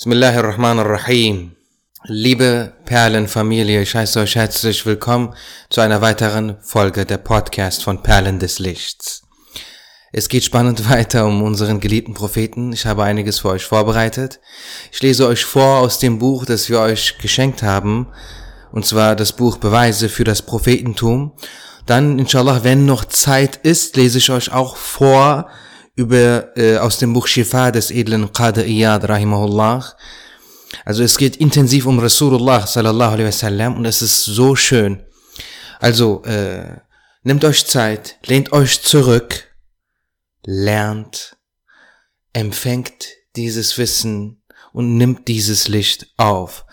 Bismillahirrahmanirrahim. Liebe Perlenfamilie, ich heiße euch herzlich willkommen zu einer weiteren Folge der Podcast von Perlen des Lichts. Es geht spannend weiter um unseren geliebten Propheten. Ich habe einiges für euch vorbereitet. Ich lese euch vor aus dem Buch, das wir euch geschenkt haben, und zwar das Buch Beweise für das Prophetentum. Dann, inshallah, wenn noch Zeit ist, lese ich euch auch vor über, äh, aus dem Buch Shifa des edlen Qadir Iyad, rahimahullah. Also es geht intensiv um Rasulullah, sallallahu alaihi wasallam, und es ist so schön. Also, äh, nehmt euch Zeit, lehnt euch zurück, lernt, empfängt dieses Wissen und nimmt dieses Licht auf.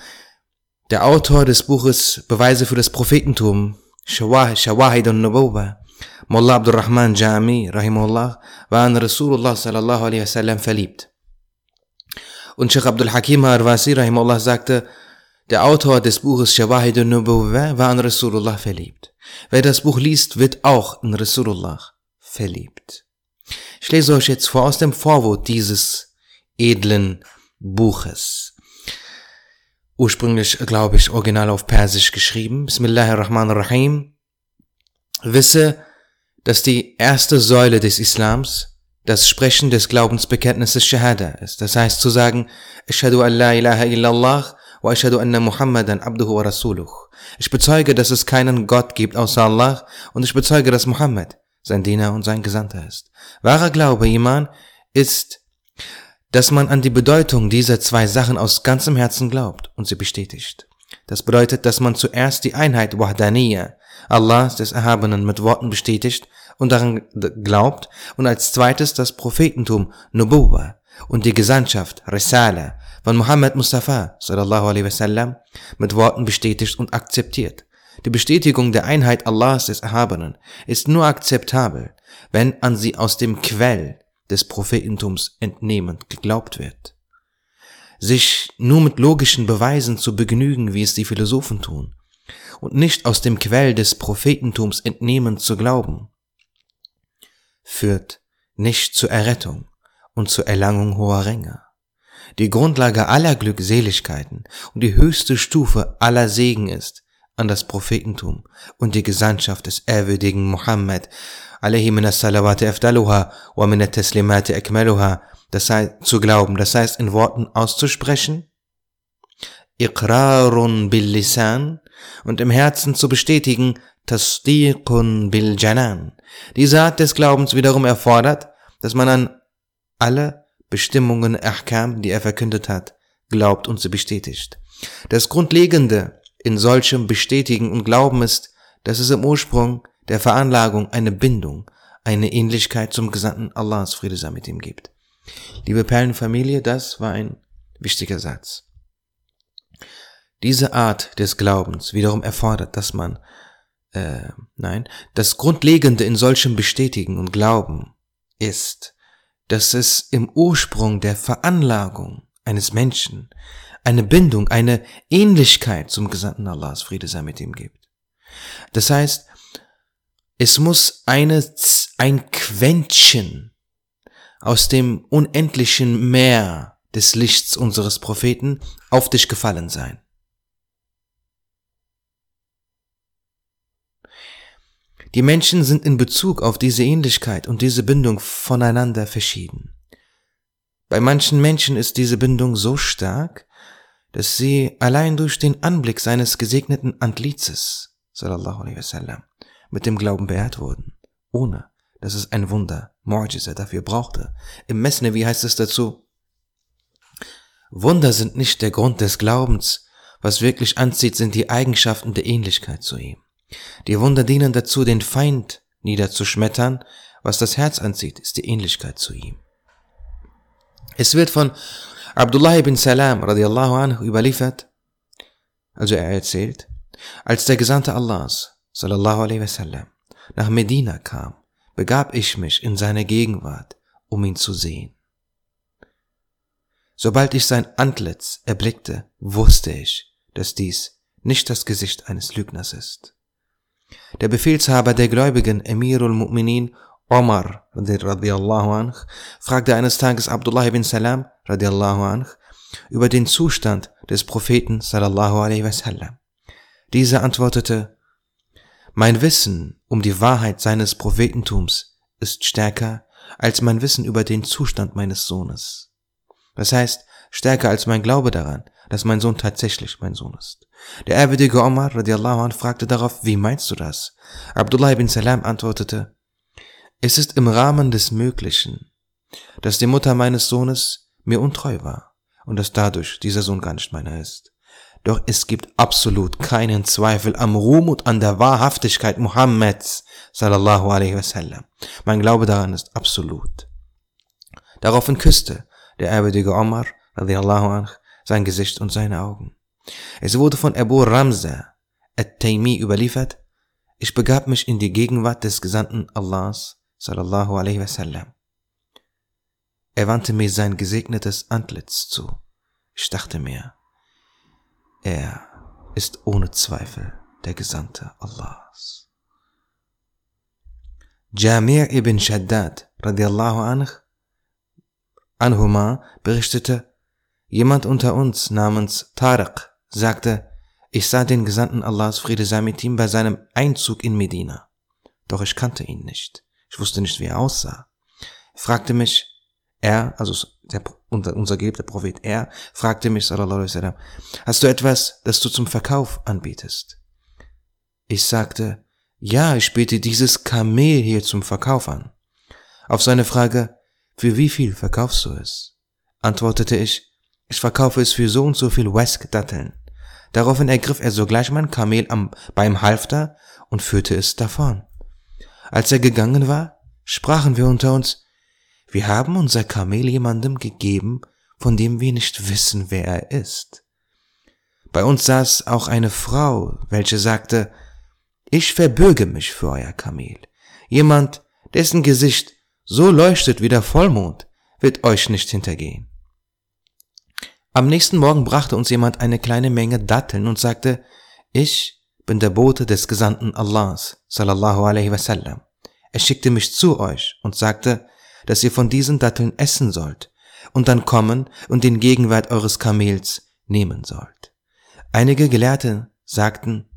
Der Autor des Buches Beweise für das Prophetentum, Shawahid al-Nubuwa, Mullah Abdurrahman Jami, rahimahullah, war an Rasulullah sallallahu alaihi wasallam verliebt. Und Sheikh Abdul Hakim Arwasi, rahimahullah, sagte, der Autor des Buches Shawahid al-Nubuwa war an Rasulullah verliebt. Wer das Buch liest, wird auch in Rasulullah verliebt. Ich lese euch jetzt vor aus dem Vorwort dieses edlen Buches ursprünglich, glaube ich, original auf Persisch geschrieben. Bismillahirrahmanirrahim. Wisse, dass die erste Säule des Islams das Sprechen des Glaubensbekenntnisses Shahada ist. Das heißt zu sagen. Ich bezeuge, dass es keinen Gott gibt außer Allah und ich bezeuge, dass Muhammad sein Diener und sein Gesandter ist. Wahrer Glaube, Iman, ist dass man an die Bedeutung dieser zwei Sachen aus ganzem Herzen glaubt und sie bestätigt. Das bedeutet, dass man zuerst die Einheit Wahdaniya, Allahs des Erhabenen mit Worten bestätigt und daran glaubt und als zweites das Prophetentum Nubuwa und die Gesandtschaft Risala von Muhammad Mustafa sallallahu alaihi wasallam mit Worten bestätigt und akzeptiert. Die Bestätigung der Einheit Allahs des Erhabenen ist nur akzeptabel, wenn an sie aus dem Quell des Prophetentums entnehmend geglaubt wird. Sich nur mit logischen Beweisen zu begnügen, wie es die Philosophen tun, und nicht aus dem Quell des Prophetentums entnehmen zu glauben, führt nicht zur Errettung und zur Erlangung hoher Ränge, die Grundlage aller Glückseligkeiten und die höchste Stufe aller Segen ist, an das Prophetentum und die Gesandtschaft des ehrwürdigen Mohammed, alaihi min salawati afdaluha wa min taslimati akmaluha, das heißt, zu glauben, das heißt, in Worten auszusprechen, Iqrarun bil Lisan und im Herzen zu bestätigen, Tasdiqun bil Janan. Diese Art des Glaubens wiederum erfordert, dass man an alle Bestimmungen Ahkam, die er verkündet hat, glaubt und sie bestätigt. Das Grundlegende in solchem Bestätigen und Glauben ist, dass es im Ursprung der Veranlagung eine Bindung, eine Ähnlichkeit zum Gesandten Allahs, Friede sei mit ihm gibt. Liebe Perlenfamilie, das war ein wichtiger Satz. Diese Art des Glaubens wiederum erfordert, dass man, äh, nein, das Grundlegende in solchem Bestätigen und Glauben ist, dass es im Ursprung der Veranlagung eines Menschen eine Bindung, eine Ähnlichkeit zum Gesandten Allahs, Friede sei mit ihm gibt. Das heißt, es muss eine, ein Quäntchen aus dem unendlichen Meer des Lichts unseres Propheten auf dich gefallen sein. Die Menschen sind in Bezug auf diese Ähnlichkeit und diese Bindung voneinander verschieden. Bei manchen Menschen ist diese Bindung so stark, dass sie allein durch den Anblick seines gesegneten Antlitzes, sallallahu alaihi wasallam, mit dem Glauben beehrt wurden, ohne dass es ein Wunder, Mu'jiza dafür brauchte. Im wie heißt es dazu, Wunder sind nicht der Grund des Glaubens, was wirklich anzieht, sind die Eigenschaften der Ähnlichkeit zu ihm. Die Wunder dienen dazu, den Feind niederzuschmettern, was das Herz anzieht, ist die Ähnlichkeit zu ihm. Es wird von Abdullah ibn Salam radiallahu anhu überliefert, also er erzählt, als der Gesandte Allahs sallallahu alaihi wasallam, nach Medina kam, begab ich mich in seine Gegenwart, um ihn zu sehen. Sobald ich sein Antlitz erblickte, wusste ich, dass dies nicht das Gesicht eines Lügners ist. Der Befehlshaber der Gläubigen, Emirul Mu'minin, Omar radiallahu anh, fragte eines Tages Abdullah ibn Salam radiallahu anh, über den Zustand des Propheten sallallahu alaihi wasallam. Dieser antwortete, mein Wissen um die Wahrheit seines Prophetentums ist stärker als mein Wissen über den Zustand meines Sohnes. Das heißt, stärker als mein Glaube daran, dass mein Sohn tatsächlich mein Sohn ist. Der ehrwürdige Omar radiallahu anh fragte darauf, wie meinst du das? Abdullah ibn Salam antwortete, es ist im Rahmen des Möglichen, dass die Mutter meines Sohnes mir untreu war und dass dadurch dieser Sohn gar nicht meiner ist. Doch es gibt absolut keinen Zweifel am Ruhm und an der Wahrhaftigkeit Muhammeds sallallahu alaihi wasallam. Mein Glaube daran ist absolut. Daraufhin küsste der ehrwürdige Omar radiallahu anh sein Gesicht und seine Augen. Es wurde von Abu Ramza at-Taymi überliefert, ich begab mich in die Gegenwart des Gesandten Allahs sallallahu alaihi wasallam. Er wandte mir sein gesegnetes Antlitz zu. Ich dachte mir, er ist ohne Zweifel der Gesandte Allahs. Jamir ibn Shaddad radiallahu anh, anhuma berichtete, jemand unter uns namens Tariq sagte, ich sah den Gesandten Allahs Friede sei mit ihm bei seinem Einzug in Medina. Doch ich kannte ihn nicht. Ich wusste nicht, wie er aussah. Er fragte mich, er, also der, unser, unser geliebter Prophet, er fragte mich, sallallahu alaihi wasallam, hast du etwas, das du zum Verkauf anbietest? Ich sagte, ja, ich biete dieses Kamel hier zum Verkauf an. Auf seine Frage, für wie viel verkaufst du es? Antwortete ich, ich verkaufe es für so und so viel Wesk-Datteln. Daraufhin ergriff er sogleich mein Kamel am, beim Halfter und führte es davon. Als er gegangen war, sprachen wir unter uns, wir haben unser Kamel jemandem gegeben, von dem wir nicht wissen, wer er ist. Bei uns saß auch eine Frau, welche sagte, ich verbürge mich für euer Kamel. Jemand, dessen Gesicht so leuchtet wie der Vollmond, wird euch nicht hintergehen. Am nächsten Morgen brachte uns jemand eine kleine Menge Datteln und sagte, ich bin der Bote des Gesandten Allahs, sallallahu alaihi wasallam. Er schickte mich zu euch und sagte, dass ihr von diesen Datteln essen sollt und dann kommen und den Gegenwart eures Kamels nehmen sollt. Einige Gelehrte sagten,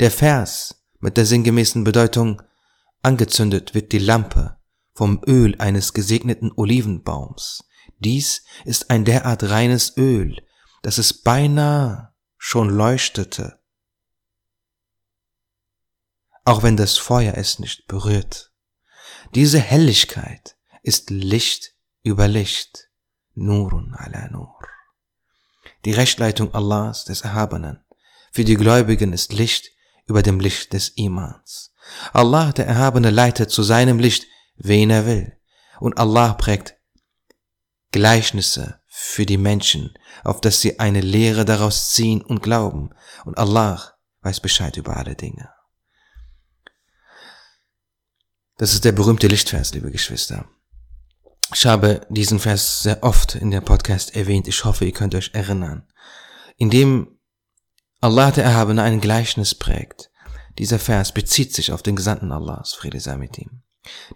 der Vers mit der sinngemäßen Bedeutung angezündet wird die Lampe vom Öl eines gesegneten Olivenbaums. Dies ist ein derart reines Öl, dass es beinahe schon leuchtete auch wenn das Feuer es nicht berührt. Diese Helligkeit ist Licht über Licht, Nurun ala Nur. Die Rechtleitung Allahs des Erhabenen für die Gläubigen ist Licht über dem Licht des Imans. Allah, der Erhabene, leitet zu seinem Licht, wen er will. Und Allah prägt Gleichnisse für die Menschen, auf dass sie eine Lehre daraus ziehen und glauben. Und Allah weiß Bescheid über alle Dinge. Das ist der berühmte Lichtvers, liebe Geschwister. Ich habe diesen Vers sehr oft in der Podcast erwähnt. Ich hoffe, ihr könnt euch erinnern. Indem Allah der Erhabene ein Gleichnis prägt. Dieser Vers bezieht sich auf den Gesandten Allahs, Friede sei mit ihm.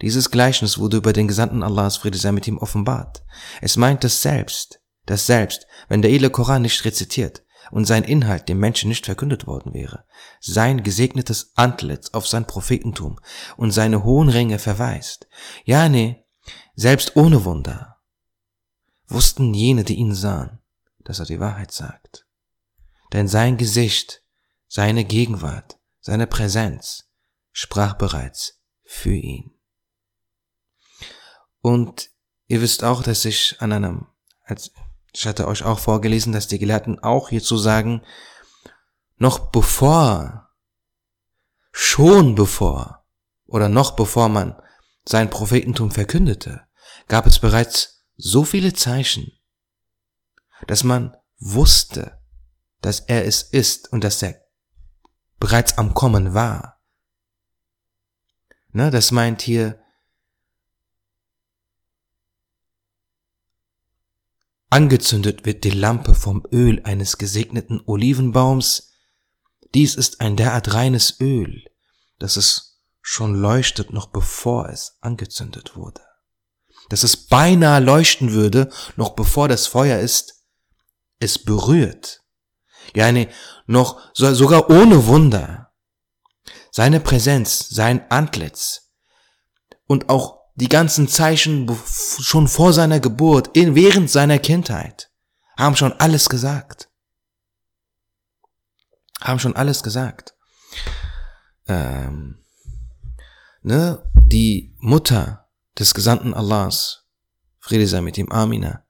Dieses Gleichnis wurde über den Gesandten Allahs, Friede sei mit ihm, offenbart. Es meint das Selbst, das Selbst, wenn der edle Koran nicht rezitiert, und sein Inhalt dem Menschen nicht verkündet worden wäre, sein gesegnetes Antlitz auf sein Prophetentum und seine hohen Ränge verweist. Ja, nee, selbst ohne Wunder wussten jene, die ihn sahen, dass er die Wahrheit sagt. Denn sein Gesicht, seine Gegenwart, seine Präsenz sprach bereits für ihn. Und ihr wisst auch, dass ich an einem, als ich hatte euch auch vorgelesen, dass die Gelehrten auch hierzu sagen, noch bevor, schon bevor oder noch bevor man sein Prophetentum verkündete, gab es bereits so viele Zeichen, dass man wusste, dass er es ist und dass er bereits am Kommen war. Ne, das meint hier Angezündet wird die Lampe vom Öl eines gesegneten Olivenbaums. Dies ist ein derart reines Öl, dass es schon leuchtet, noch bevor es angezündet wurde. Dass es beinahe leuchten würde, noch bevor das Feuer ist es berührt. Ja, nee, noch sogar ohne Wunder. Seine Präsenz, sein Antlitz und auch die ganzen Zeichen schon vor seiner Geburt, in, während seiner Kindheit, haben schon alles gesagt. Haben schon alles gesagt. Ähm, ne, die Mutter des Gesandten Allahs, Friede sei mit ihm, Amina,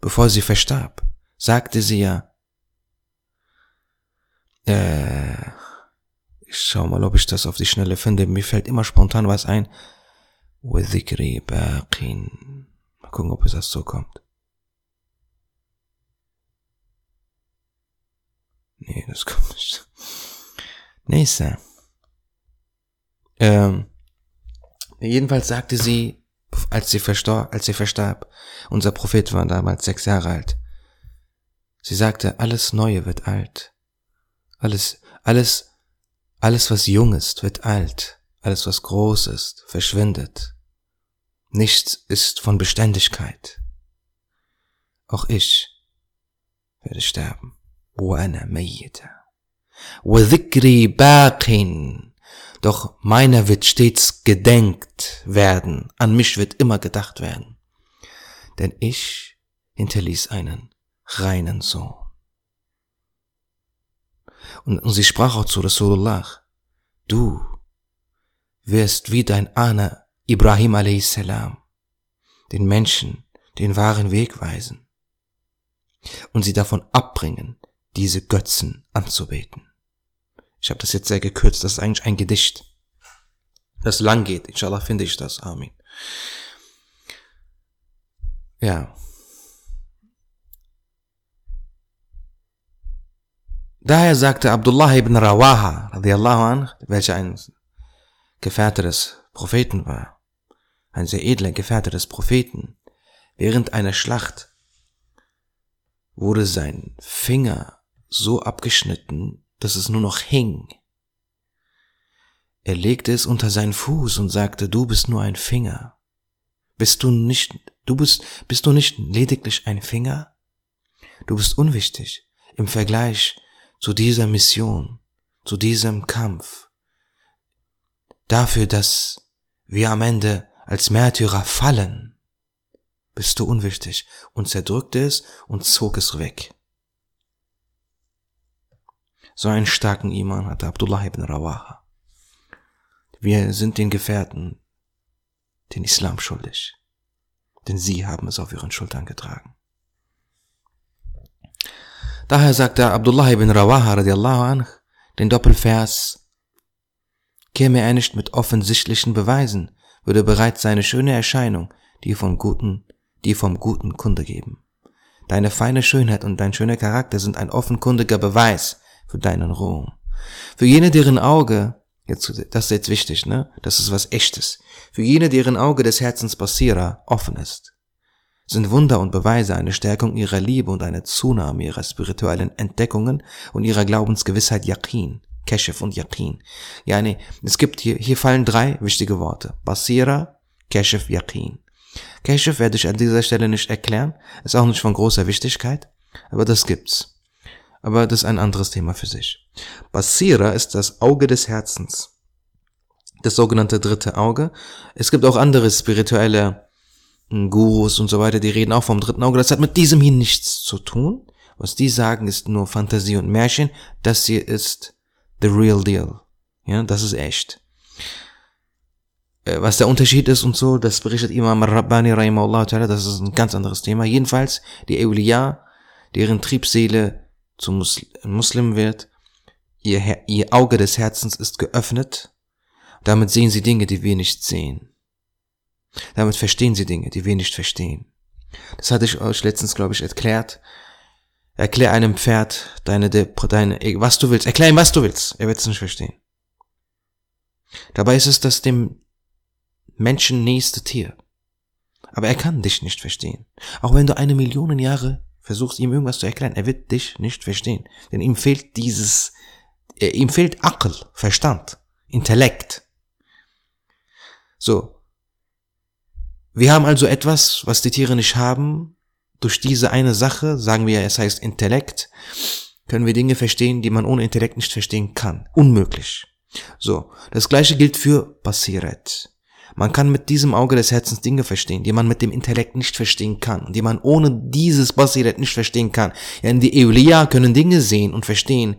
bevor sie verstarb, sagte sie ja, äh, ich schau mal, ob ich das auf die Schnelle finde. Mir fällt immer spontan was ein. وذكري باق. Mal gucken, ob es das so kommt. Nee, das kommt nicht. Nächster. Ähm, jedenfalls sagte sie, als sie verstorb, als sie verstarb, unser Prophet war damals sechs Jahre alt. Sie sagte, alles Neue wird alt. Alles, alles, alles was jung ist, wird alt. Alles was groß ist, verschwindet. Nichts ist von Beständigkeit. Auch ich werde sterben. وأنا ميتة وذكري باق doch meiner wird stets gedenkt werden, an mich wird immer gedacht werden. Denn ich hinterließ einen reinen Sohn. Und, und sie sprach auch zu Rasulullah, du wirst wie dein Ahne Ibrahim a.s. den Menschen den wahren Weg weisen und sie davon abbringen, diese Götzen anzubeten. Ich habe das jetzt sehr gekürzt, das ist eigentlich ein Gedicht, das lang geht. Inshallah finde ich das. Amen. Ja. Daher sagte Abdullah ibn Rawaha, radiallahu anh, welcher ein Gefährte des Propheten war, ein sehr edler Gefährte des Propheten, während einer Schlacht wurde sein Finger so abgeschnitten, dass es nur noch hing. Er legte es unter seinen Fuß und sagte, du bist nur ein Finger. Bist du nicht, du bist, bist du nicht lediglich ein Finger? Du bist unwichtig im Vergleich zu dieser Mission, zu diesem Kampf. Dafür, dass wir am Ende als Märtyrer fallen, bist du unwichtig und zerdrückte es und zog es weg. So einen starken Iman hatte Abdullah ibn Rawaha. Wir sind den Gefährten den Islam schuldig, denn sie haben es auf ihren Schultern getragen. Daher sagte Abdullah ibn Rawaha radiallahu anh den Doppelvers, käme er nicht mit offensichtlichen Beweisen, würde bereits seine schöne Erscheinung, die vom Guten, die vom Guten Kunde geben. Deine feine Schönheit und dein schöner Charakter sind ein offenkundiger Beweis, für deinen Ruhm. Für jene, deren Auge, jetzt, das ist jetzt wichtig, ne? Das ist was echtes. Für jene, deren Auge des Herzens Basira offen ist, sind Wunder und Beweise eine Stärkung ihrer Liebe und eine Zunahme ihrer spirituellen Entdeckungen und ihrer Glaubensgewissheit Yaqin, Keshef und Yaqin. Ja, nee, es gibt hier, hier fallen drei wichtige Worte. Basira, Keshef, Yaqin. Keshef werde ich an dieser Stelle nicht erklären, ist auch nicht von großer Wichtigkeit, aber das gibt's aber das ist ein anderes Thema für sich. Basira ist das Auge des Herzens. Das sogenannte dritte Auge. Es gibt auch andere spirituelle hm, Gurus und so weiter, die reden auch vom dritten Auge. Das hat mit diesem hier nichts zu tun. Was die sagen, ist nur Fantasie und Märchen. Das hier ist the real deal. Ja, das ist echt. Äh, was der Unterschied ist und so, das berichtet Imam Rabbani Rahimahullah das ist ein ganz anderes Thema. Jedenfalls, die Eulia, deren Triebseele zum Muslim wird, ihr, ihr Auge des Herzens ist geöffnet, damit sehen sie Dinge, die wir nicht sehen. Damit verstehen sie Dinge, die wir nicht verstehen. Das hatte ich euch letztens, glaube ich, erklärt. Erklär einem Pferd deine, deine, was du willst. Erklär ihm, was du willst. Er wird es nicht verstehen. Dabei ist es das dem Menschen nächste Tier. Aber er kann dich nicht verstehen. Auch wenn du eine Million Jahre versuchst ihm irgendwas zu erklären, er wird dich nicht verstehen. Denn ihm fehlt dieses, äh, ihm fehlt Akkel, Verstand, Intellekt. So. Wir haben also etwas, was die Tiere nicht haben, durch diese eine Sache, sagen wir, es heißt Intellekt, können wir Dinge verstehen, die man ohne Intellekt nicht verstehen kann. Unmöglich. So, das gleiche gilt für Basiret. Man kann mit diesem Auge des Herzens Dinge verstehen, die man mit dem Intellekt nicht verstehen kann die man ohne dieses Basiret nicht verstehen kann. Ja, die Eulia können Dinge sehen und verstehen.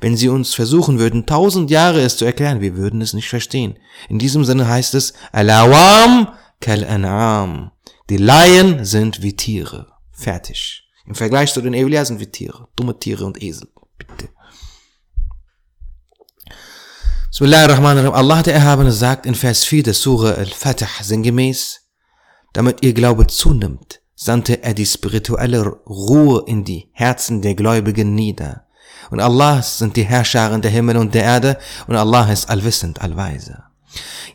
Wenn sie uns versuchen würden, tausend Jahre es zu erklären, wir würden es nicht verstehen. In diesem Sinne heißt es, Alawam kal an'am. Die Laien sind wie Tiere. Fertig. Im Vergleich zu den Eulia sind wir Tiere. Dumme Tiere und Esel. Bitte. Bismillahirrahmanirrahim. Allah der Erhabene sagt in Vers 4 der Surah Al-Fatih sinngemäß, damit ihr Glaube zunimmt, sandte er die spirituelle Ruhe in die Herzen der Gläubigen nieder. Und Allah sind die Herrscharen der Himmel und der Erde und Allah ist allwissend, allweise.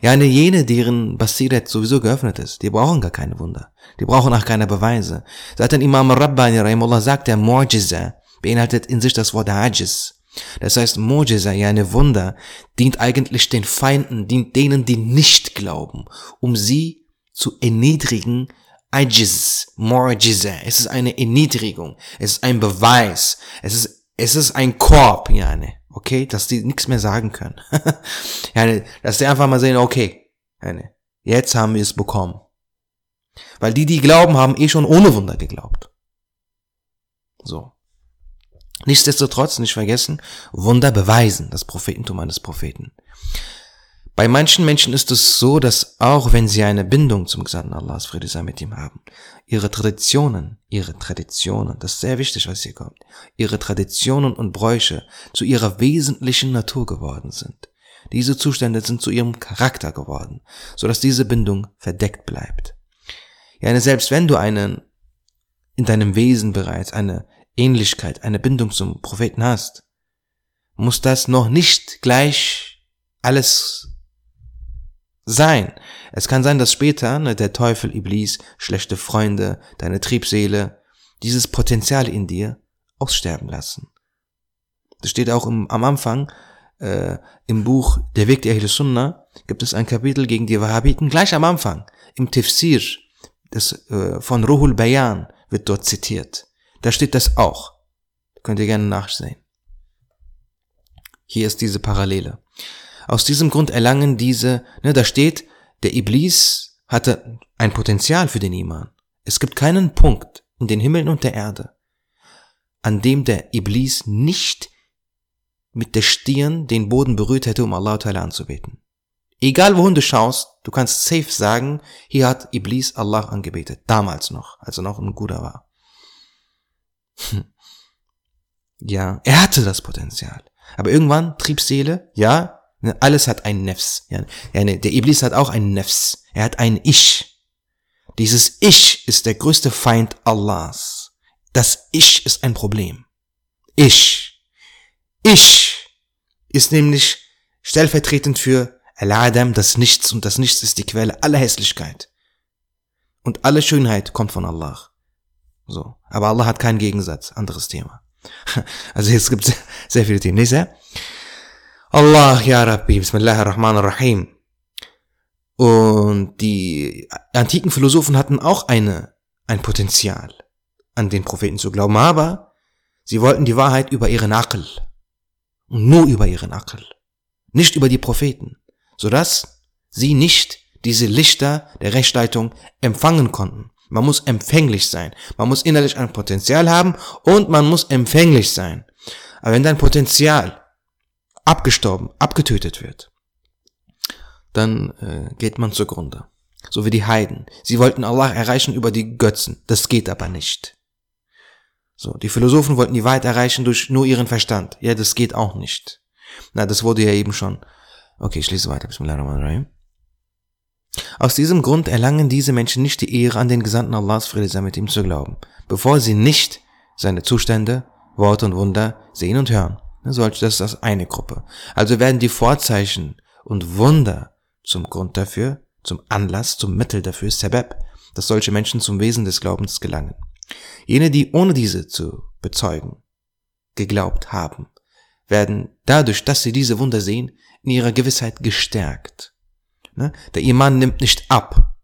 Ja, jene, deren Basiret sowieso geöffnet ist, die brauchen gar keine Wunder. Die brauchen auch keine Beweise. Seit ein Imam Rabbani Rahimullah sagt, der Mu'jiza beinhaltet in sich das Wort Ajiz. Das heißt, Mu'jiza, ja eine Wunder, dient eigentlich den Feinden, dient denen, die nicht glauben, um sie zu erniedrigen. Ajiz, Mu'jiza, es ist eine Erniedrigung, es ist ein Beweis, es ist, es ist ein Korb, ja, ne, okay, dass die nichts mehr sagen können. ja, dass die einfach mal sehen, okay, jetzt haben wir es bekommen. Weil die, die glauben, haben eh schon ohne Wunder geglaubt. So. Nichtsdestotrotz, nicht vergessen, Wunder beweisen das Prophetentum eines Propheten. Bei manchen Menschen ist es so, dass auch wenn sie eine Bindung zum Gesandten Allahs, Friede sei mit ihm haben, ihre Traditionen, ihre Traditionen, das ist sehr wichtig, was hier kommt, ihre Traditionen und Bräuche zu ihrer wesentlichen Natur geworden sind. Diese Zustände sind zu ihrem Charakter geworden, so dass diese Bindung verdeckt bleibt. Ja, selbst wenn du einen in deinem Wesen bereits eine Ähnlichkeit, eine Bindung zum Propheten hast, muss das noch nicht gleich alles sein. Es kann sein, dass später ne, der Teufel, Iblis, schlechte Freunde, deine Triebseele, dieses Potenzial in dir aussterben lassen. Das steht auch im, am Anfang äh, im Buch Der Weg der Ahl Sunnah, gibt es ein Kapitel gegen die Wahhabiten, gleich am Anfang, im Tafsir des, äh, von Ruhul Bayan wird dort zitiert. Da steht das auch. Könnt ihr gerne nachsehen. Hier ist diese Parallele. Aus diesem Grund erlangen diese, ne, da steht, der Iblis hatte ein Potenzial für den Iman. Es gibt keinen Punkt in den Himmeln und der Erde, an dem der Iblis nicht mit der Stirn den Boden berührt hätte, um Allah anzubeten. Egal wohin du schaust, du kannst safe sagen, hier hat Iblis Allah angebetet. Damals noch, als er noch ein Guter war. Hm. Ja, er hatte das Potenzial. Aber irgendwann, Triebseele, ja, alles hat einen Nefs. Ne, der Iblis hat auch einen Nefs. Er hat ein Ich. Dieses Ich ist der größte Feind Allahs. Das Ich ist ein Problem. Ich. Ich ist nämlich stellvertretend für Al-Adam, das Nichts und das Nichts ist die Quelle aller Hässlichkeit. Und alle Schönheit kommt von Allah. So. Aber Allah hat keinen Gegensatz. Anderes Thema. Also es gibt sehr, sehr viele Themen. Nächster. Allah, Ya Rabbi, Bismillah ar-Rahman ar-Rahim. Und die antiken Philosophen hatten auch eine, ein Potenzial, an den Propheten zu glauben, aber sie wollten die Wahrheit über ihren Akel. Und nur über ihren Akel. Nicht über die Propheten sodass sie nicht diese Lichter der Rechtsleitung empfangen konnten. Man muss empfänglich sein. Man muss innerlich ein Potenzial haben und man muss empfänglich sein. Aber wenn dein Potenzial abgestorben, abgetötet wird, dann äh, geht man zugrunde. So wie die Heiden. Sie wollten Allah erreichen über die Götzen. Das geht aber nicht. So, die Philosophen wollten die Wahrheit erreichen durch nur ihren Verstand. Ja, das geht auch nicht. Na, das wurde ja eben schon Okay, ich lese weiter. Bismillahirrahmanirrahim. Aus diesem Grund erlangen diese Menschen nicht die Ehre, an den Gesandten Allahs Friede sei mit ihm zu glauben, bevor sie nicht seine Zustände, Worte und Wunder sehen und hören. Solch, das ist das eine Gruppe. Also werden die Vorzeichen und Wunder zum Grund dafür, zum Anlass, zum Mittel dafür, Sebeb, dass solche Menschen zum Wesen des Glaubens gelangen. Jene, die ohne diese zu bezeugen, geglaubt haben, werden dadurch, dass sie diese Wunder sehen, in ihrer Gewissheit gestärkt. Ne? Der Iman nimmt nicht ab.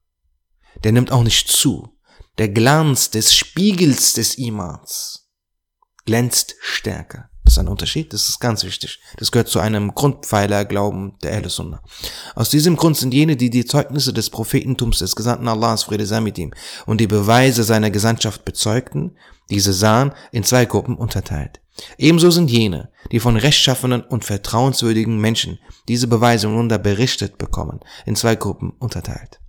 Der nimmt auch nicht zu. der Glanz des Spiegels des Imans glänzt stärker. Das ist ein Unterschied, das ist ganz wichtig. Das gehört zu einem Grundpfeiler Glauben der Sunnah. Aus diesem Grund sind jene, die die Zeugnisse des Prophetentums des Gesandten Allahs, Friede sei mit ihm, und die Beweise seiner Gesandtschaft bezeugten, diese sahen, in zwei Gruppen unterteilt. Ebenso sind jene, die von rechtschaffenen und vertrauenswürdigen Menschen diese Beweise und Wunder berichtet bekommen, in zwei Gruppen unterteilt.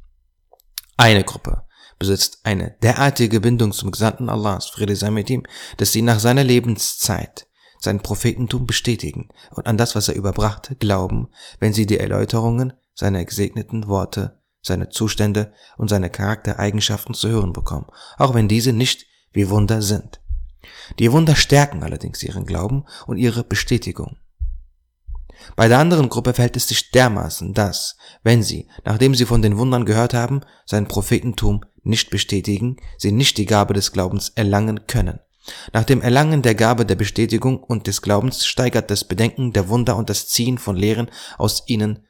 Eine Gruppe besitzt eine derartige Bindung zum Gesandten Allahs, Friede sei mit ihm, dass sie nach seiner Lebenszeit sein Prophetentum bestätigen und an das, was er überbrachte, glauben, wenn sie die Erläuterungen seiner gesegneten Worte, seine Zustände und seine Charaktereigenschaften zu hören bekommen, auch wenn diese nicht wie Wunder sind. Die Wunder stärken allerdings ihren Glauben und ihre Bestätigung. Bei der anderen Gruppe verhält es sich dermaßen, dass, wenn sie, nachdem sie von den Wundern gehört haben, sein Prophetentum nicht bestätigen, sie nicht die Gabe des Glaubens erlangen können. Nach dem Erlangen der Gabe der Bestätigung und des Glaubens steigert das Bedenken der Wunder und das Ziehen von Lehren aus ihnen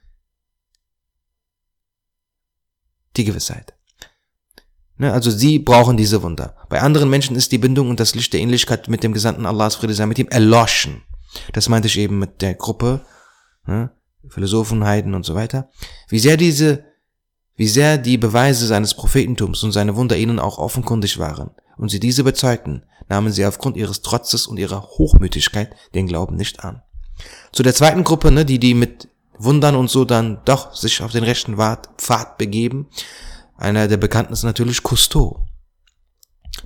die Gewissheit. Ne, also sie brauchen diese Wunder. Bei anderen Menschen ist die Bindung und das Licht der Ähnlichkeit mit dem Gesandten Allahs Friede sei mit ihm erloschen. Das meinte ich eben mit der Gruppe, ne, Philosophen, Heiden und so weiter. Wie sehr diese, wie sehr die Beweise seines Prophetentums und seine Wunder ihnen auch offenkundig waren und sie diese bezeugten, nahmen sie aufgrund ihres Trotzes und ihrer Hochmütigkeit den Glauben nicht an. Zu der zweiten Gruppe, ne, die die mit Wundern und so dann doch sich auf den rechten Pfad begeben, einer der bekannten ist natürlich Cousteau.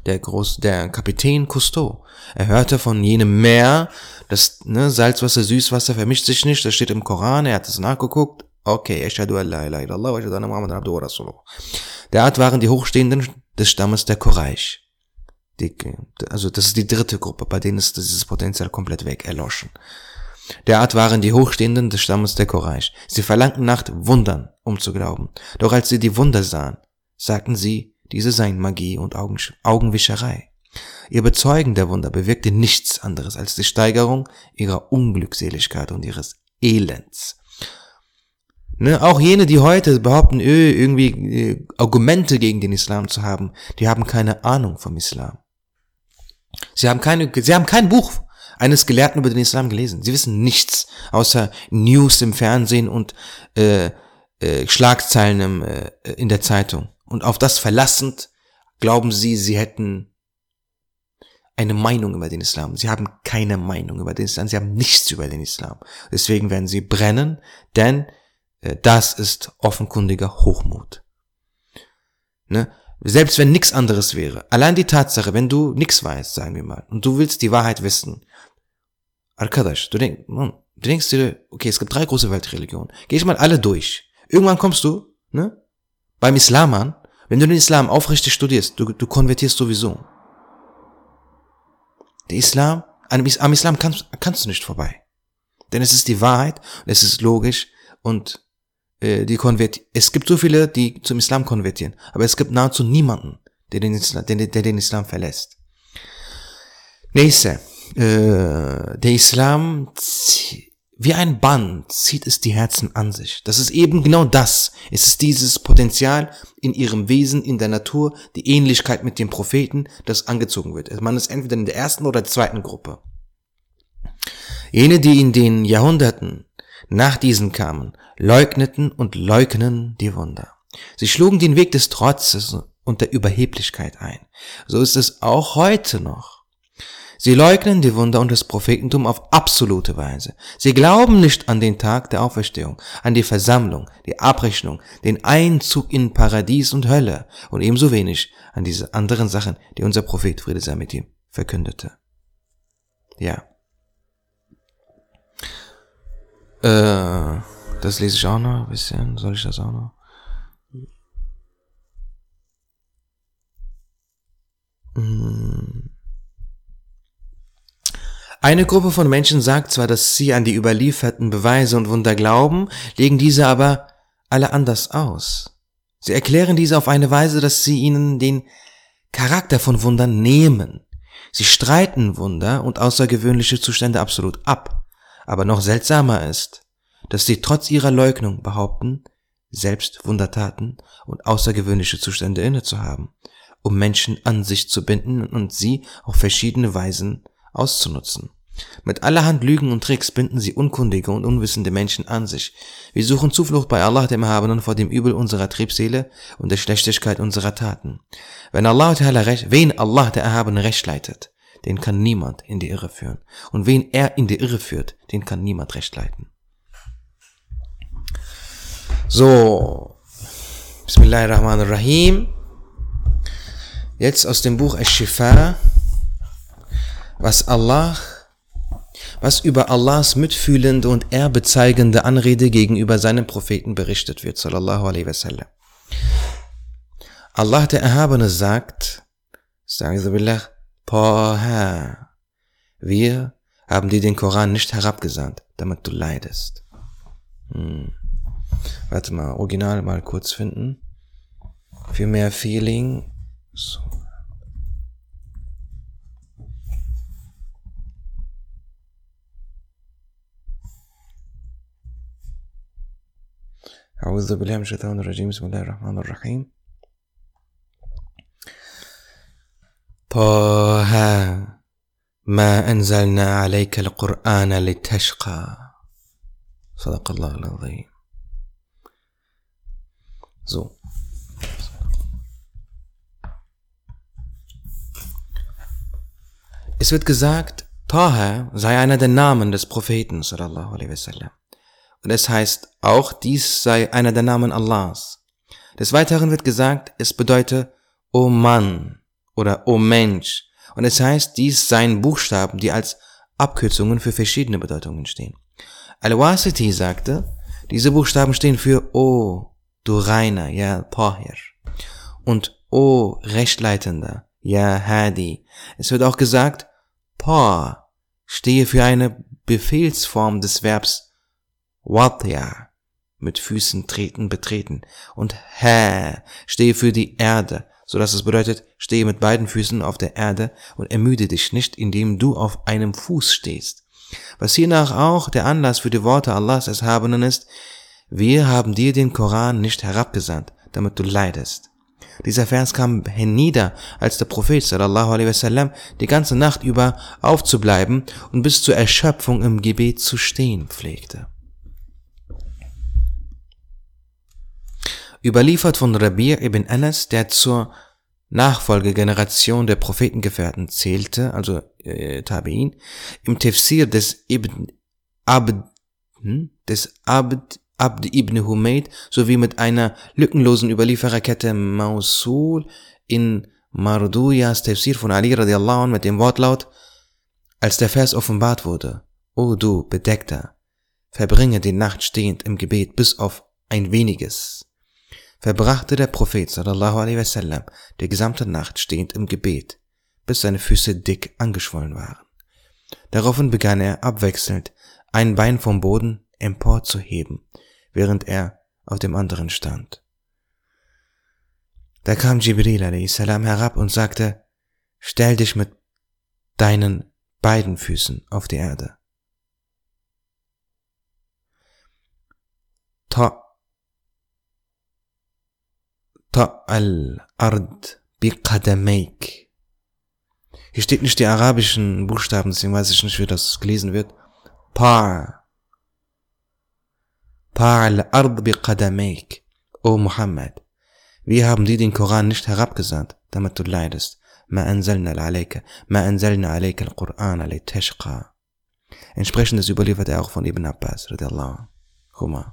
Der Groß, der Kapitän Cousteau. Er hörte von jenem Meer, das ne, Salzwasser, Süßwasser vermischt sich nicht, das steht im Koran, er hat es nachgeguckt. Okay, ashhadu an la ilaha illallah wa ashhadu anna muhammadan abduhu wa rasuluh. Der Art waren die Hochstehenden des Stammes der Quraysh. Die, also das ist die dritte Gruppe, bei denen ist dieses Potenzial komplett weg, erloschen. Derart waren die Hochstehenden des Stammes der Quraysh. Sie verlangten nach Wundern, um zu glauben. Doch als sie die Wunder sahen, sagten sie, diese seien Magie und Augen, Augenwischerei. Ihr Bezeugen der Wunder bewirkte nichts anderes als die Steigerung ihrer Unglückseligkeit und ihres Elends. Ne, auch jene, die heute behaupten, öh, irgendwie äh, Argumente gegen den Islam zu haben, die haben keine Ahnung vom Islam. Sie haben keine, sie haben kein Buch eines Gelehrten über den Islam gelesen. Sie wissen nichts außer News im Fernsehen und äh, äh, Schlagzeilen im, äh, in der Zeitung. Und auf das verlassend glauben sie, sie hätten eine Meinung über den Islam. Sie haben keine Meinung über den Islam. Sie haben nichts über den Islam. Deswegen werden sie brennen, denn das ist offenkundiger Hochmut. Ne? Selbst wenn nichts anderes wäre. Allein die Tatsache, wenn du nichts weißt, sagen wir mal, und du willst die Wahrheit wissen. Arkadash, du, denk, du denkst dir, okay, es gibt drei große Weltreligionen. Geh ich mal alle durch. Irgendwann kommst du, ne? Beim Islam an, wenn du den Islam aufrichtig studierst, du, du konvertierst sowieso. Der Islam, am Islam kannst, kannst du nicht vorbei. Denn es ist die Wahrheit, es ist logisch, und äh, die konvertieren. Es gibt so viele, die zum Islam konvertieren, aber es gibt nahezu niemanden, der den Islam, der, der den Islam verlässt. Nächste. Äh, der Islam wie ein Band zieht es die Herzen an sich. Das ist eben genau das. Es ist dieses Potenzial in ihrem Wesen, in der Natur, die Ähnlichkeit mit dem Propheten, das angezogen wird. Man ist entweder in der ersten oder zweiten Gruppe. Jene, die in den Jahrhunderten nach diesen kamen, leugneten und leugnen die Wunder. Sie schlugen den Weg des Trotzes und der Überheblichkeit ein. So ist es auch heute noch. Sie leugnen die Wunder und das Prophetentum auf absolute Weise. Sie glauben nicht an den Tag der Auferstehung, an die Versammlung, die Abrechnung, den Einzug in Paradies und Hölle und ebenso wenig an diese anderen Sachen, die unser Prophet Friede sei mit ihm verkündete. Ja. Äh, das lese ich auch noch ein bisschen. Soll ich das auch noch? Hm. Eine Gruppe von Menschen sagt zwar, dass sie an die überlieferten Beweise und Wunder glauben, legen diese aber alle anders aus. Sie erklären diese auf eine Weise, dass sie ihnen den Charakter von Wundern nehmen. Sie streiten Wunder und außergewöhnliche Zustände absolut ab. Aber noch seltsamer ist, dass sie trotz ihrer Leugnung behaupten, selbst Wundertaten und außergewöhnliche Zustände inne zu haben um Menschen an sich zu binden und sie auf verschiedene Weisen auszunutzen. Mit allerhand Lügen und Tricks binden sie unkundige und unwissende Menschen an sich. Wir suchen Zuflucht bei Allah dem Erhabenen vor dem Übel unserer Triebseele und der Schlechtigkeit unserer Taten. Wenn Allah recht, wen Allah der Erhabene recht leitet, den kann niemand in die Irre führen. Und wen er in die Irre führt, den kann niemand recht leiten. So. Bismillahirrahmanirrahim. Jetzt aus dem Buch Ash-Shifa, was Allah was über Allahs mitfühlende und ehrbezeigende Anrede gegenüber seinem Propheten berichtet wird, sallallahu alaihi wasallam. Allah der Erhabene sagt, wir haben dir den Koran nicht herabgesandt, damit du leidest. Hm. Warte mal, Original mal kurz finden. Für mehr Feeling. So. أعوذ بالله من الشيطان الرجيم بسم الله الرحمن الرحيم طه ما أنزلنا عليك القرآن لتشقى صدق الله العظيم So. Es wird gesagt, Taha sei einer der Namen des Propheten, sallallahu alaihi wasallam. Und es heißt auch, dies sei einer der Namen Allahs. Des Weiteren wird gesagt, es bedeute O Mann oder O Mensch. Und es heißt, dies seien Buchstaben, die als Abkürzungen für verschiedene Bedeutungen stehen. Al-Wasiti sagte, diese Buchstaben stehen für O, du Reiner, ja Tahir. Und O, Rechtleitender, ja Hadi. Es wird auch gesagt, Pa stehe für eine Befehlsform des Verbs Wadya, mit Füßen treten, betreten. Und Ha stehe für die Erde, so dass es bedeutet, stehe mit beiden Füßen auf der Erde und ermüde dich nicht, indem du auf einem Fuß stehst. Was hiernach auch der Anlass für die Worte Allahs Erhabenen ist, wir haben dir den Koran nicht herabgesandt, damit du leidest. Dieser Vers kam hernieder, als der Prophet sallallahu alaihi wasallam die ganze Nacht über aufzubleiben und bis zur Erschöpfung im Gebet zu stehen pflegte. Überliefert von Rabi' ibn Anas, der zur Nachfolgegeneration der Prophetengefährten zählte, also äh, Tabi'in, im Tafsir des Ibn Abd, hm, des Abd, Abd ibn Humayd sowie mit einer lückenlosen Überliefererkette Mausul in Marduyas Tafsir von Ali radiallahu anh mit dem Wortlaut, als der Vers offenbart wurde, O du Bedeckter, verbringe die Nacht stehend im Gebet bis auf ein weniges verbrachte der Prophet sallallahu alaihi wasallam die gesamte Nacht stehend im Gebet, bis seine Füße dick angeschwollen waren. Daraufhin begann er abwechselnd ein Bein vom Boden emporzuheben, während er auf dem anderen stand. Da kam Jibril a.s. herab und sagte, stell dich mit deinen beiden Füßen auf die Erde. Ta al-Ard biqadameik. Hier steht nicht die arabischen Buchstaben, deswegen weiß ich nicht, wie das gelesen wird. Pa. Pa al-Ard. O Muhammad, wir haben dir den Koran nicht herabgesandt, damit du leidest. Ma anzalna alayka, ma anzalna alayka al-Quran litashqa. Entsprechendes überliefert er auch von Ibn Abbas, radiallahu anhu.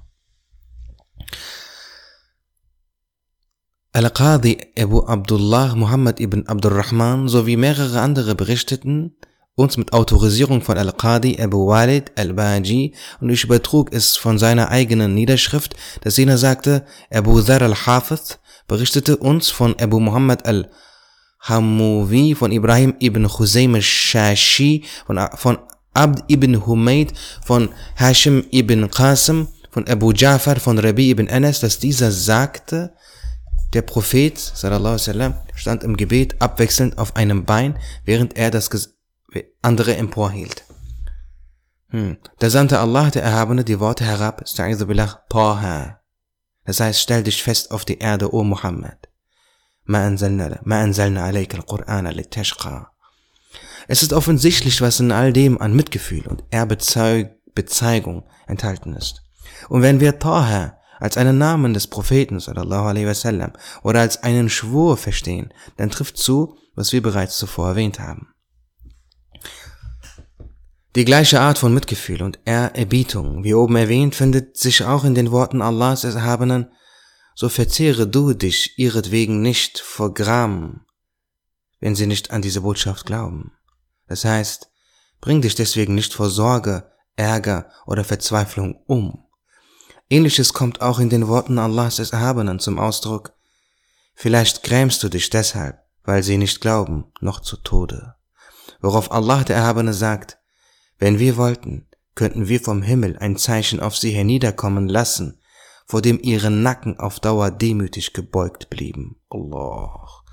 Al-Qadi Abu Abdullah Muhammad ibn Abdurrahman sowie mehrere andere berichteten uns mit Autorisierung von Al-Qadi Abu Walid al-Baji und ich übertrug es von seiner eigenen Niederschrift, dass jener sagte, Abu Dhar al-Hafiz berichtete uns von Abu Muhammad al-Hamuvi, von Ibrahim ibn Khuzaym al-Shashi, von, von Abd ibn Humayd, von Hashim ibn Qasim, von Abu Ja'far, von Rabi ibn Anas, dass dieser sagte, der Prophet sallallahu sallam, stand im Gebet abwechselnd auf einem Bein, während er das andere emporhielt. Hm. Da sandte Allah, der Erhabene, die Worte herab, Taha. Das heißt, stell dich fest auf die Erde, o Muhammad. ما أنزلنا, ما أنزلنا عليك القرآن لتشقى. Es ist offensichtlich, was in all dem an Mitgefühl und Erbezeigung enthalten ist. Und wenn wir Taha als einen Namen des Propheten sallallahu alaihi wasallam oder als einen Schwur verstehen, dann trifft zu, was wir bereits zuvor erwähnt haben. Die gleiche Art von Mitgefühl und Ehrerbietung, wie oben erwähnt, findet sich auch in den Worten Allahs Erhabenen, so verzehre du dich ihretwegen nicht vor Gram, wenn sie nicht an diese Botschaft glauben. Das heißt, bring dich deswegen nicht vor Sorge, Ärger oder Verzweiflung um. Ähnliches kommt auch in den Worten Allahs Erhabenen zum Ausdruck. Vielleicht grämst du dich deshalb, weil sie nicht glauben, noch zu Tode. Worauf Allah der Erhabene sagt, wenn wir wollten, könnten wir vom Himmel ein Zeichen auf sie herniederkommen lassen, vor dem ihre Nacken auf Dauer demütig gebeugt blieben. Allah.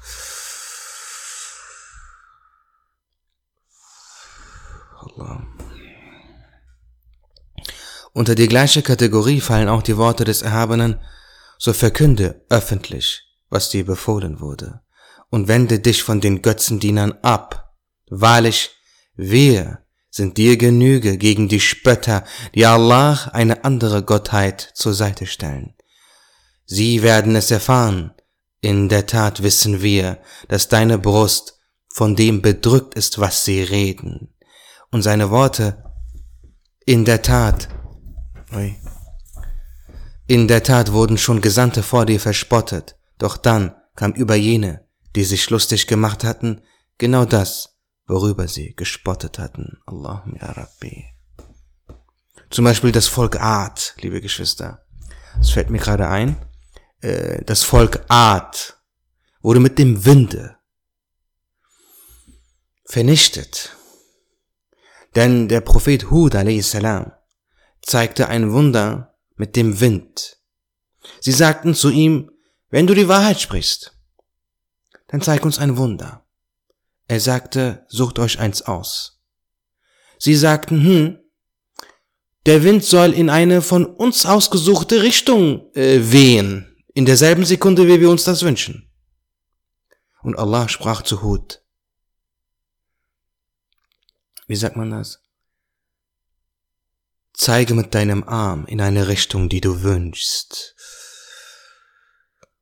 Allah. Unter die gleiche Kategorie fallen auch die Worte des Erhabenen, so verkünde öffentlich, was dir befohlen wurde, und wende dich von den Götzendienern ab. Wahrlich, wir sind dir Genüge gegen die Spötter, die Allah eine andere Gottheit zur Seite stellen. Sie werden es erfahren. In der Tat wissen wir, dass deine Brust von dem bedrückt ist, was sie reden. Und seine Worte, in der Tat, in der Tat wurden schon Gesandte vor dir verspottet, doch dann kam über jene, die sich lustig gemacht hatten, genau das, worüber sie gespottet hatten. Allahumma ya Rabbi. Zum Beispiel das Volk Ad, liebe Geschwister. Es fällt mir gerade ein. Äh, das Volk Ad wurde mit dem Winde vernichtet. Denn der Prophet Hud a.s. zeigte ein Wunder mit dem Wind. Sie sagten zu ihm, wenn du die Wahrheit sprichst, dann zeig uns ein Wunder. Er sagte, sucht euch eins aus. Sie sagten, hm, der Wind soll in eine von uns ausgesuchte Richtung äh, wehen, in derselben Sekunde, wie wir uns das wünschen. Und Allah sprach zu Hud. Wie sagt man das? Zeige mit deinem Arm in eine Richtung, die du wünschst.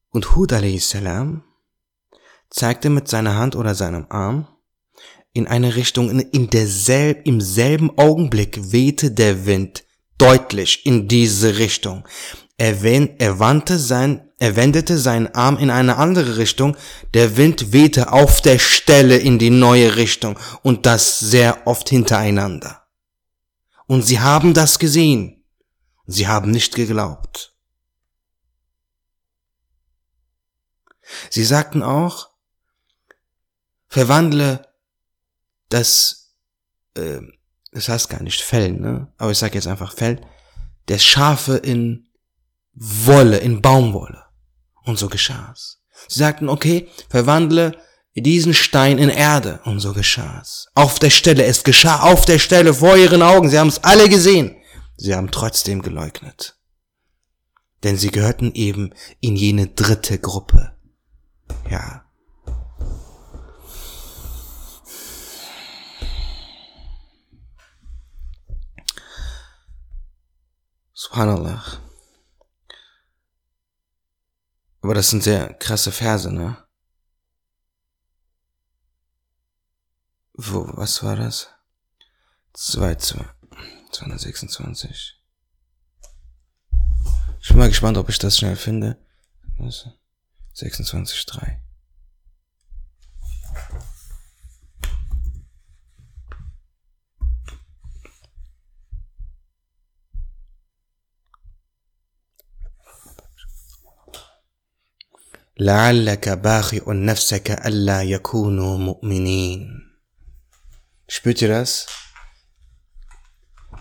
Und Hud a.s zeigte mit seiner Hand oder seinem Arm in eine Richtung, in derselb, im selben Augenblick wehte der Wind deutlich in diese Richtung. Er, er wandte sein, er wendete seinen Arm in eine andere Richtung, der Wind wehte auf der Stelle in die neue Richtung und das sehr oft hintereinander. Und sie haben das gesehen. Sie haben nicht geglaubt. Sie sagten auch, verwandle das, äh, das heißt gar nicht Fell, ne? Aber ich sage jetzt einfach Fell, der Schafe in Wolle, in Baumwolle. Und so geschah's. Sie sagten, okay, verwandle diesen Stein in Erde. Und so geschah's. Auf der Stelle, es geschah auf der Stelle vor ihren Augen. Sie haben es alle gesehen. Sie haben trotzdem geleugnet. Denn sie gehörten eben in jene dritte Gruppe. Ja, Subhanallah. Aber das sind sehr krasse Verse, ne? Wo, was war das? 2, 226. Ich bin mal gespannt, ob ich das schnell finde. 26, 3. لعلك باخئ نفسك ألا يكونوا مؤمنين Spürt ihr das?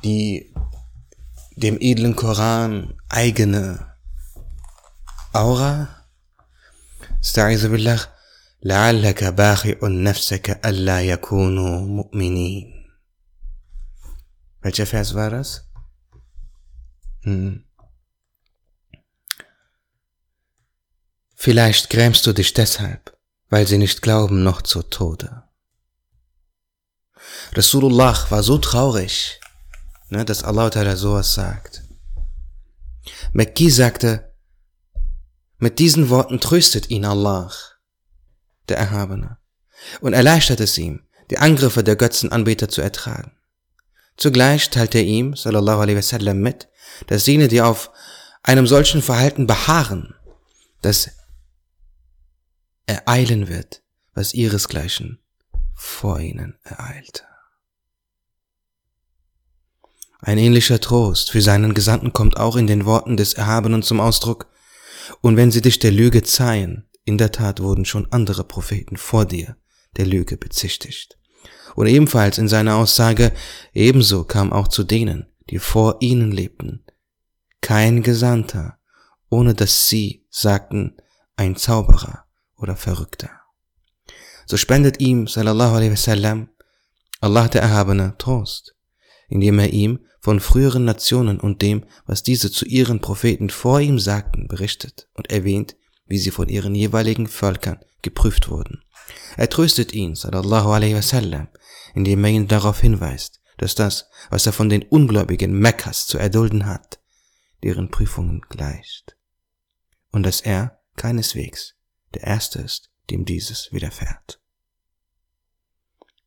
Die dem edlen Koran eigene Aura? استعيذ بالله لعلك باخئ نفسك ألا يكونوا مؤمنين Welcher Vers war das? Hm. Vielleicht grämst du dich deshalb, weil sie nicht glauben noch zu Tode. Rasulullah war so traurig, ne, dass Allah Ta'ala sowas sagt. Mekki sagte, mit diesen Worten tröstet ihn Allah, der Erhabene, und erleichtert es ihm, die Angriffe der Götzenanbeter zu ertragen. Zugleich teilte er ihm, sallallahu alaihi wasallam, mit, dass jene, die auf einem solchen Verhalten beharren, dass ereilen wird, was ihresgleichen vor ihnen ereilte. Ein ähnlicher Trost für seinen Gesandten kommt auch in den Worten des Erhabenen zum Ausdruck, und wenn sie dich der Lüge zeihen, in der Tat wurden schon andere Propheten vor dir der Lüge bezichtigt. Und ebenfalls in seiner Aussage, ebenso kam auch zu denen, die vor ihnen lebten, kein Gesandter, ohne dass sie sagten, ein Zauberer oder Verrückter. So spendet ihm, sallallahu alaihi wasallam, Allah der Erhabene Trost, indem er ihm von früheren Nationen und dem, was diese zu ihren Propheten vor ihm sagten, berichtet und erwähnt, wie sie von ihren jeweiligen Völkern geprüft wurden. Er tröstet ihn, sallallahu alaihi wasallam, indem er ihn darauf hinweist, dass das, was er von den Ungläubigen Mekkas zu erdulden hat, deren Prüfungen gleicht. Und dass er keineswegs der Erste ist, dem dieses widerfährt.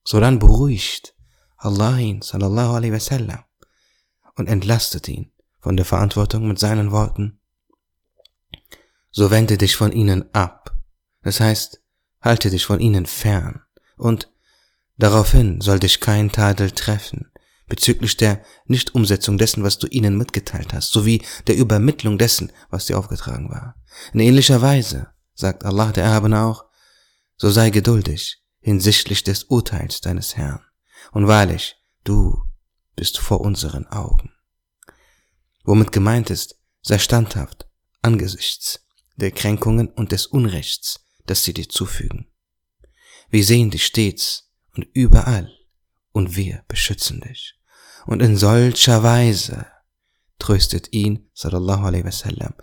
So dann beruhigt Allah ihn, sallallahu alaihi wasallam, und entlastet ihn von der Verantwortung mit seinen Worten. So wende dich von ihnen ab. Das heißt, halte dich von ihnen fern. Und daraufhin soll dich kein Tadel treffen bezüglich der Nichtumsetzung dessen, was du ihnen mitgeteilt hast, sowie der Übermittlung dessen, was dir aufgetragen war. In ähnlicher Weise sagt Allah der Erhabene auch, so sei geduldig hinsichtlich des Urteils deines Herrn. Und wahrlich, du bist vor unseren Augen. Womit gemeint ist, sei standhaft angesichts der Kränkungen und des Unrechts, das sie dir zufügen. Wir sehen dich stets und überall und wir beschützen dich. Und in solcher Weise tröstet ihn, sallallahu alaihi wasallam,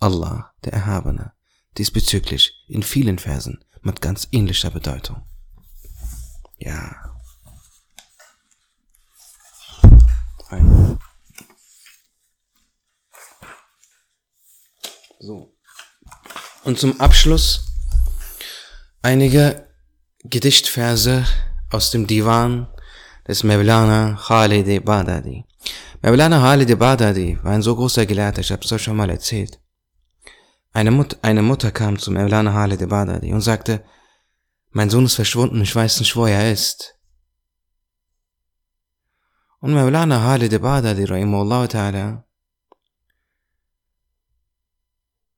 Allah, der Erhabene, diesbezüglich in vielen Versen mit ganz ähnlicher Bedeutung. Ja. So. Und zum Abschluss einige Gedichtverse aus dem Divan des Mevlana Khalid Badadi. Mevlana Khalid Badadi war ein so großer Gelehrter, ich habe es euch schon mal erzählt. Eine, Mut eine Mutter kam zu Mevlana Khalid Badadi und sagte, mein Sohn ist verschwunden, ich weiß nicht, wo er ist. Und Mevlana Halid Badali Rahimullah Ta'ala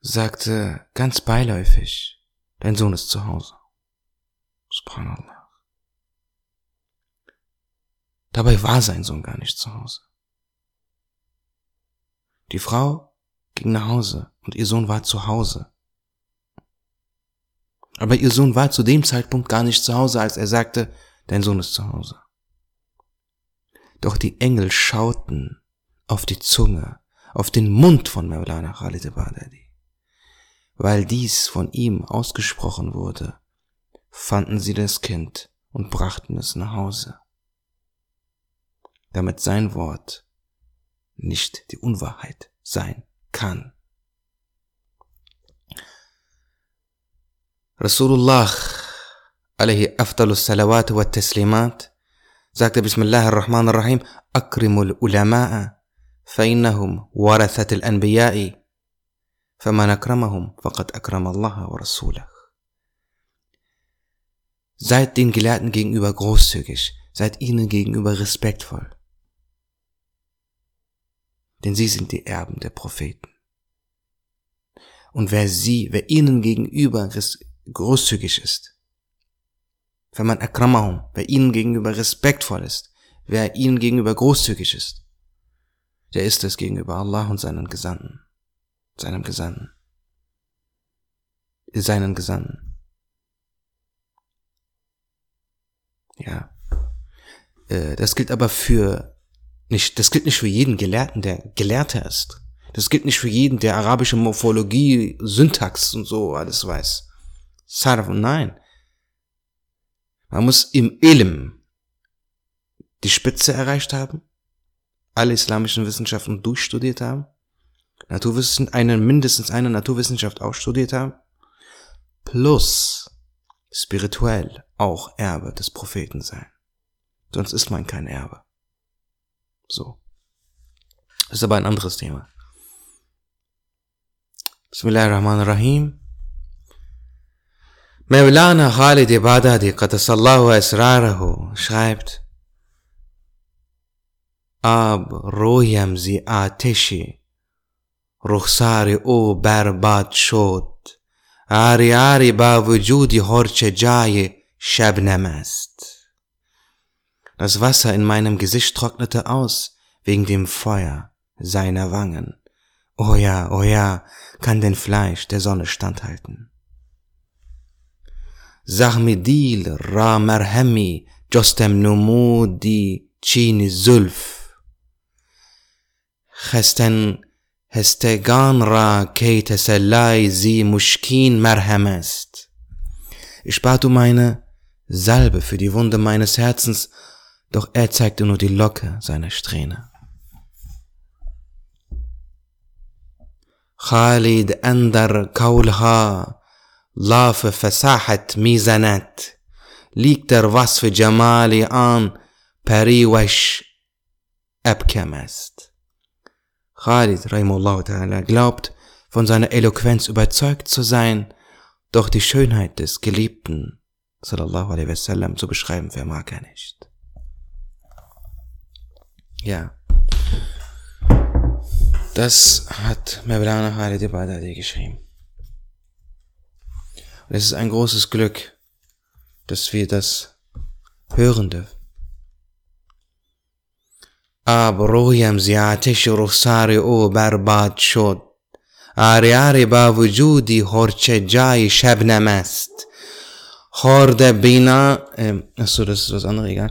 sagte ganz beiläufig, dein Sohn ist zu Hause. Subhanallah. Dabei war sein Sohn gar nicht zu Hause. Die Frau ging nach Hause und ihr Sohn war zu Hause. Aber ihr Sohn war zu dem Zeitpunkt gar nicht zu Hause, als er sagte, dein Sohn ist zu Hause. Doch die Engel schauten auf die Zunge, auf den Mund von Maulana Khalid Badadi. Weil dies von ihm ausgesprochen wurde, fanden sie das Kind und brachten es nach Hause, damit sein Wort nicht die Unwahrheit sein كان. رسول الله عليه أفضل الصلوات والتسليمات. زاكت بسم الله الرحمن الرحيم. أكرم العلماء فإنهم ورثة الأنبياء فمن أكرمهم فقد أكرم الله ورسوله. Seid den Gelehrten gegenüber großzügig, seid ihnen gegenüber respektvoll. Denn sie sind die Erben der Propheten. Und wer sie, wer ihnen gegenüber großzügig ist, wenn man akramahum, wer ihnen gegenüber respektvoll ist, wer ihnen gegenüber großzügig ist, der ist es gegenüber Allah und seinen Gesandten, seinem Gesandten, seinen Gesandten. Ja, äh, das gilt aber für nicht, das gilt nicht für jeden Gelehrten, der Gelehrter ist. Das gilt nicht für jeden, der arabische Morphologie, Syntax und so alles weiß. Sarf, nein. Man muss im Ilm die Spitze erreicht haben, alle islamischen Wissenschaften durchstudiert haben, Naturwissenschaften, eine, mindestens eine Naturwissenschaft auch studiert haben, plus spirituell auch Erbe des Propheten sein. Sonst ist man kein Erbe. So. Das ist aber ein anderes Thema. Bismillahirrahmanirrahim. Mevlana Khalid Ibadadi Qatasallahu Esrarahu schreibt, Ab رویم زی آتشی رخسار او برباد شد آری آری با وجودی هرچه جای شبنم Das Wasser in meinem Gesicht trocknete aus wegen dem Feuer seiner Wangen. Oh ja, oh ja, kann den Fleisch der Sonne standhalten. Zahmidil ra marhami jostem numudi chini zulf. Chesten hestegan ra tesellai zi mushkin marham ist. Ich bat um eine Salbe für die Wunde meines Herzens doch er zeigte nur die Locke seiner Strähne. خالد أندر كولها لاف فساحة ميزانات liegt der Wasf Jamali an Periwash abkämest. Khalid Rahimullah Ta'ala glaubt, von seiner Eloquenz überzeugt zu sein, doch die Schönheit des Geliebten sallallahu alaihi wasallam zu beschreiben vermag er nicht. Ja. Das hat Mevlana Khalid Baghdadi geschrieben. Und es ist ein großes Glück, dass wir das hören dürfen. آب رویم زیاتش رخسار او برباد شد آری آری با وجودی هرچه جای شبنم است خورده بینا das ist was anderes egal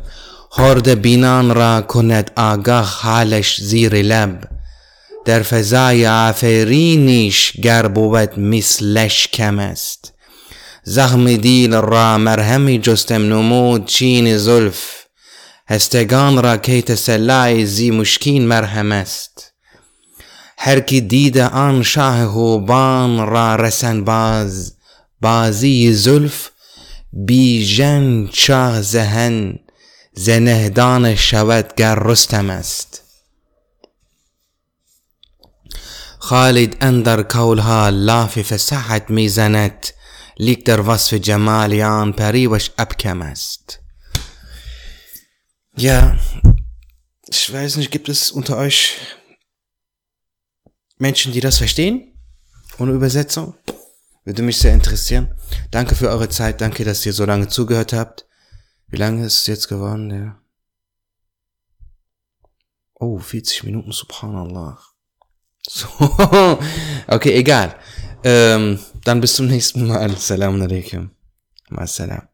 خورده بینان را کند آگاه حالش زیر لب. در فضای آفرینیش گر بود مثلش کم است. زخم دیل را مرهمی جستم نمود چین زلف. هستگان را کی تسلای زی مشکین مرهم است. هر کی دیده آن شاه هوبان را رسن باز بازی زلف بیژن شاه زهن. زنهدان شود گر رستم است خالد اندر کولها لاف فساحت میزند liegt der was für Jamalian Periwash abkam ist. Ja, ich weiß nicht, gibt es unter euch Menschen, die das verstehen? Ohne Übersetzung? Würde mich sehr interessieren. Danke für eure Zeit, danke, dass ihr so lange zugehört habt. Wie lange ist es jetzt geworden? Ja. Oh, 40 Minuten, subhanallah. So, okay, egal. Ähm, dann bis zum nächsten Mal. Assalamu alaikum. Assalam.